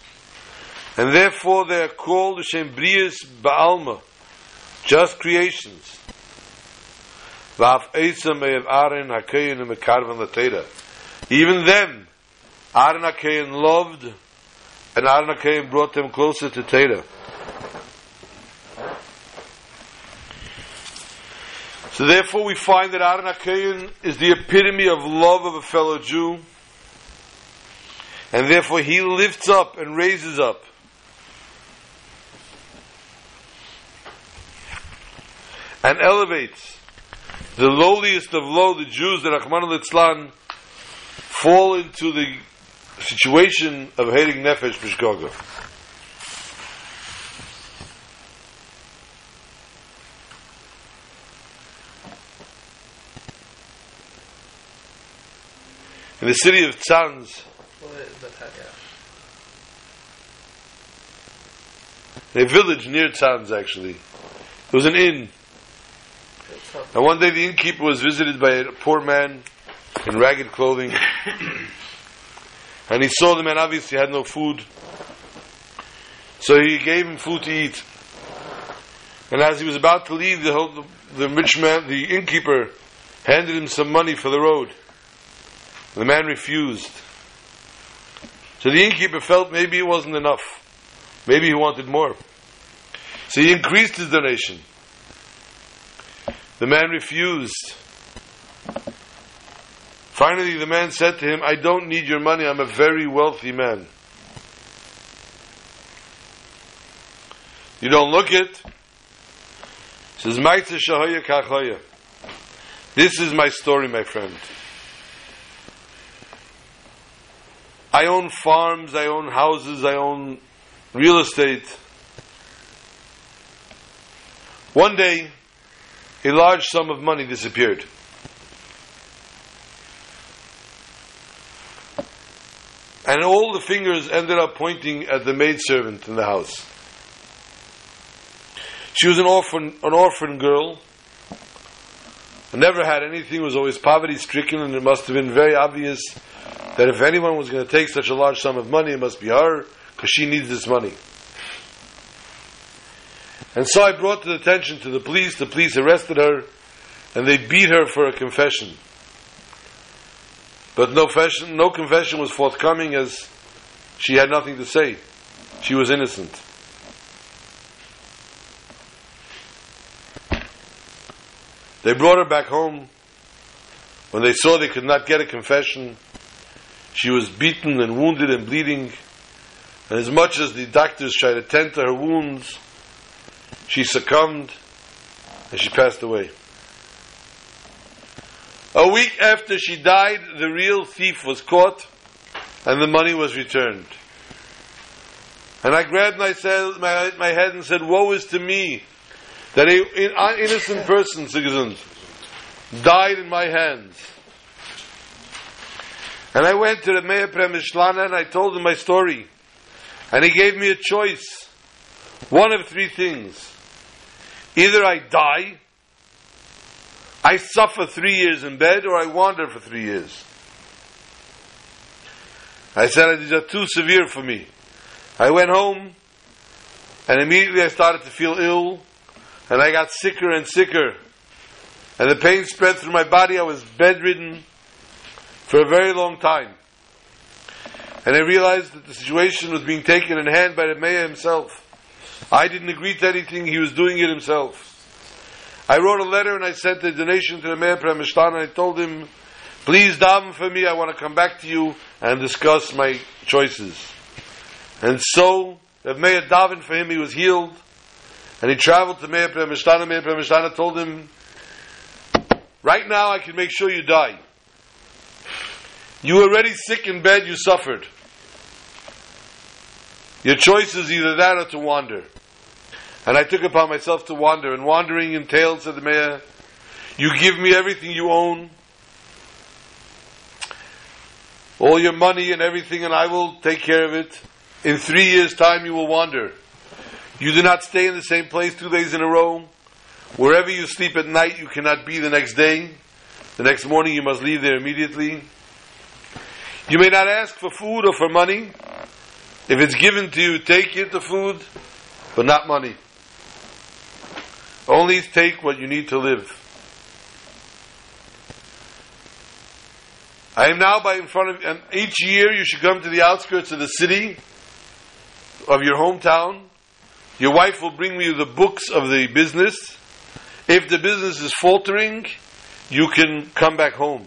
and therefore they are called Shem Brias Ba'alma just creations. Even them, Aaron loved, and Aaron brought them closer to Teda. So therefore we find that Aaron is the epitome of love of a fellow Jew, and therefore he lifts up and raises up and elevates the lowliest of low, the Jews, the Rahman al fall into the situation of hating Nefesh Bishgoga. In the city of Tzanz, a village near Tzanz actually, there was an inn and one day the innkeeper was visited by a poor man in ragged clothing. and he saw the man obviously had no food. So he gave him food to eat. And as he was about to leave, the, the rich man, the innkeeper, handed him some money for the road. The man refused. So the innkeeper felt maybe it wasn't enough. Maybe he wanted more. So he increased his donation. The man refused. Finally, the man said to him, I don't need your money, I'm a very wealthy man. You don't look it. He says, This is my story, my friend. I own farms, I own houses, I own real estate. One day, a large sum of money disappeared. And all the fingers ended up pointing at the maidservant in the house. She was an orphan, an orphan girl, never had anything, was always poverty stricken, and it must have been very obvious that if anyone was going to take such a large sum of money, it must be her, because she needs this money. And so I brought the attention to the police. The police arrested her and they beat her for a confession. But no confession, no confession was forthcoming as she had nothing to say. She was innocent. They brought her back home. When they saw they could not get a confession, she was beaten and wounded and bleeding. And as much as the doctors tried to tend to her wounds, she succumbed and she passed away. A week after she died, the real thief was caught and the money was returned. And I grabbed myself, my, my head and said, Woe is to me that an innocent person, citizens, died in my hands. And I went to the Meir Premishlaner and I told him my story. And he gave me a choice. One of three things. Either I die, I suffer three years in bed, or I wander for three years. I said these are too severe for me. I went home, and immediately I started to feel ill, and I got sicker and sicker, and the pain spread through my body. I was bedridden for a very long time. And I realized that the situation was being taken in hand by the mayor himself. I didn't agree to anything, he was doing it himself. I wrote a letter and I sent a donation to the Meir Premishlaner and I told him, please daven for me, I want to come back to you and discuss my choices. And so, the mayor davened for him, he was healed, and he traveled to Meir Premishlaner. Meir Premishlaner told him, right now I can make sure you die. You were already sick in bed, you suffered. Your choice is either that or to wander. And I took upon myself to wander, and wandering entailed, said the mayor, you give me everything you own, all your money and everything, and I will take care of it. In three years' time, you will wander. You do not stay in the same place two days in a row. Wherever you sleep at night, you cannot be the next day. The next morning, you must leave there immediately. You may not ask for food or for money. If it's given to you, take it, the food, but not money. Only take what you need to live. I am now by in front of, and each year you should come to the outskirts of the city, of your hometown. Your wife will bring you the books of the business. If the business is faltering, you can come back home.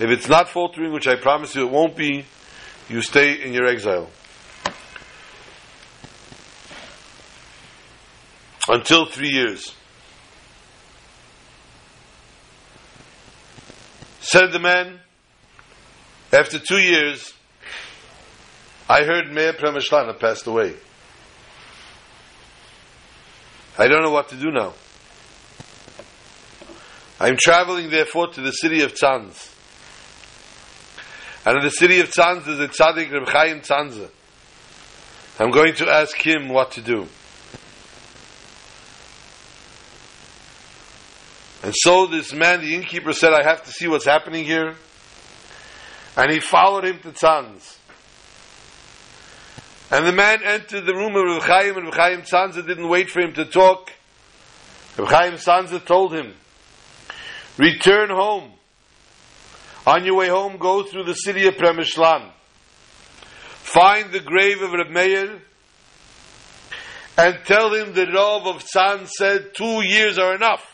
If it's not faltering, which I promise you it won't be, you stay in your exile. Until three years. Said the man, after two years, I heard Meir Premishlaner passed away. I don't know what to do now. I'm traveling therefore to the city of Tzanz. And in the city of Tzanz there's a tzaddik Reb Chaim Tzanzer. I'm going to ask him what to do. And so this man, the innkeeper, said, I have to see what's happening here. And he followed him to Tzanz. And the man entered the room of Reb Chaim, and Reb Chaim Tzanzer didn't wait for him to talk. Reb Chaim Tzanzer told him, Return home. On your way home, go through the city of Premishlan. Find the grave of Reb Meir and tell him the Rav of Tzanz said two years are enough.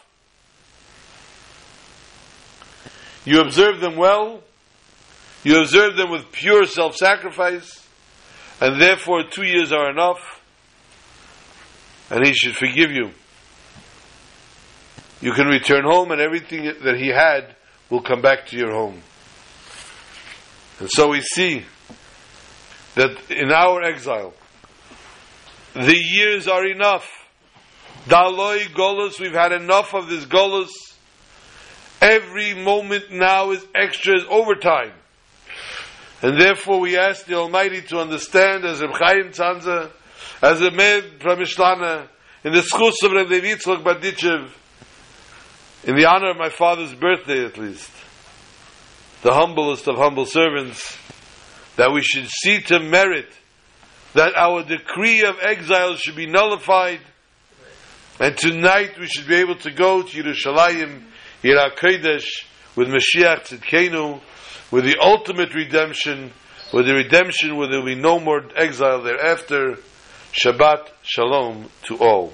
You observe them well, you observe them with pure self sacrifice, and therefore two years are enough, and he should forgive you. You can return home, and everything that he had will come back to your home. And so we see that in our exile, the years are enough. Daloi Golos, we've had enough of this Golos. Every moment now is extra, is overtime. And therefore we ask the Almighty to understand as Reb Chaim Tzanzer, as a Med Premishlaner, in the schus of Reb Levi Berditchev, in the honor of my father's birthday at least, the humblest of humble servants, that we should see to merit that our decree of exile should be nullified, and tonight we should be able to go to Yerushalayim, Yirah Kodesh, with Mashiach Tzidkenu, with the ultimate redemption, with the redemption where there will be no more exile thereafter. Shabbat Shalom to all.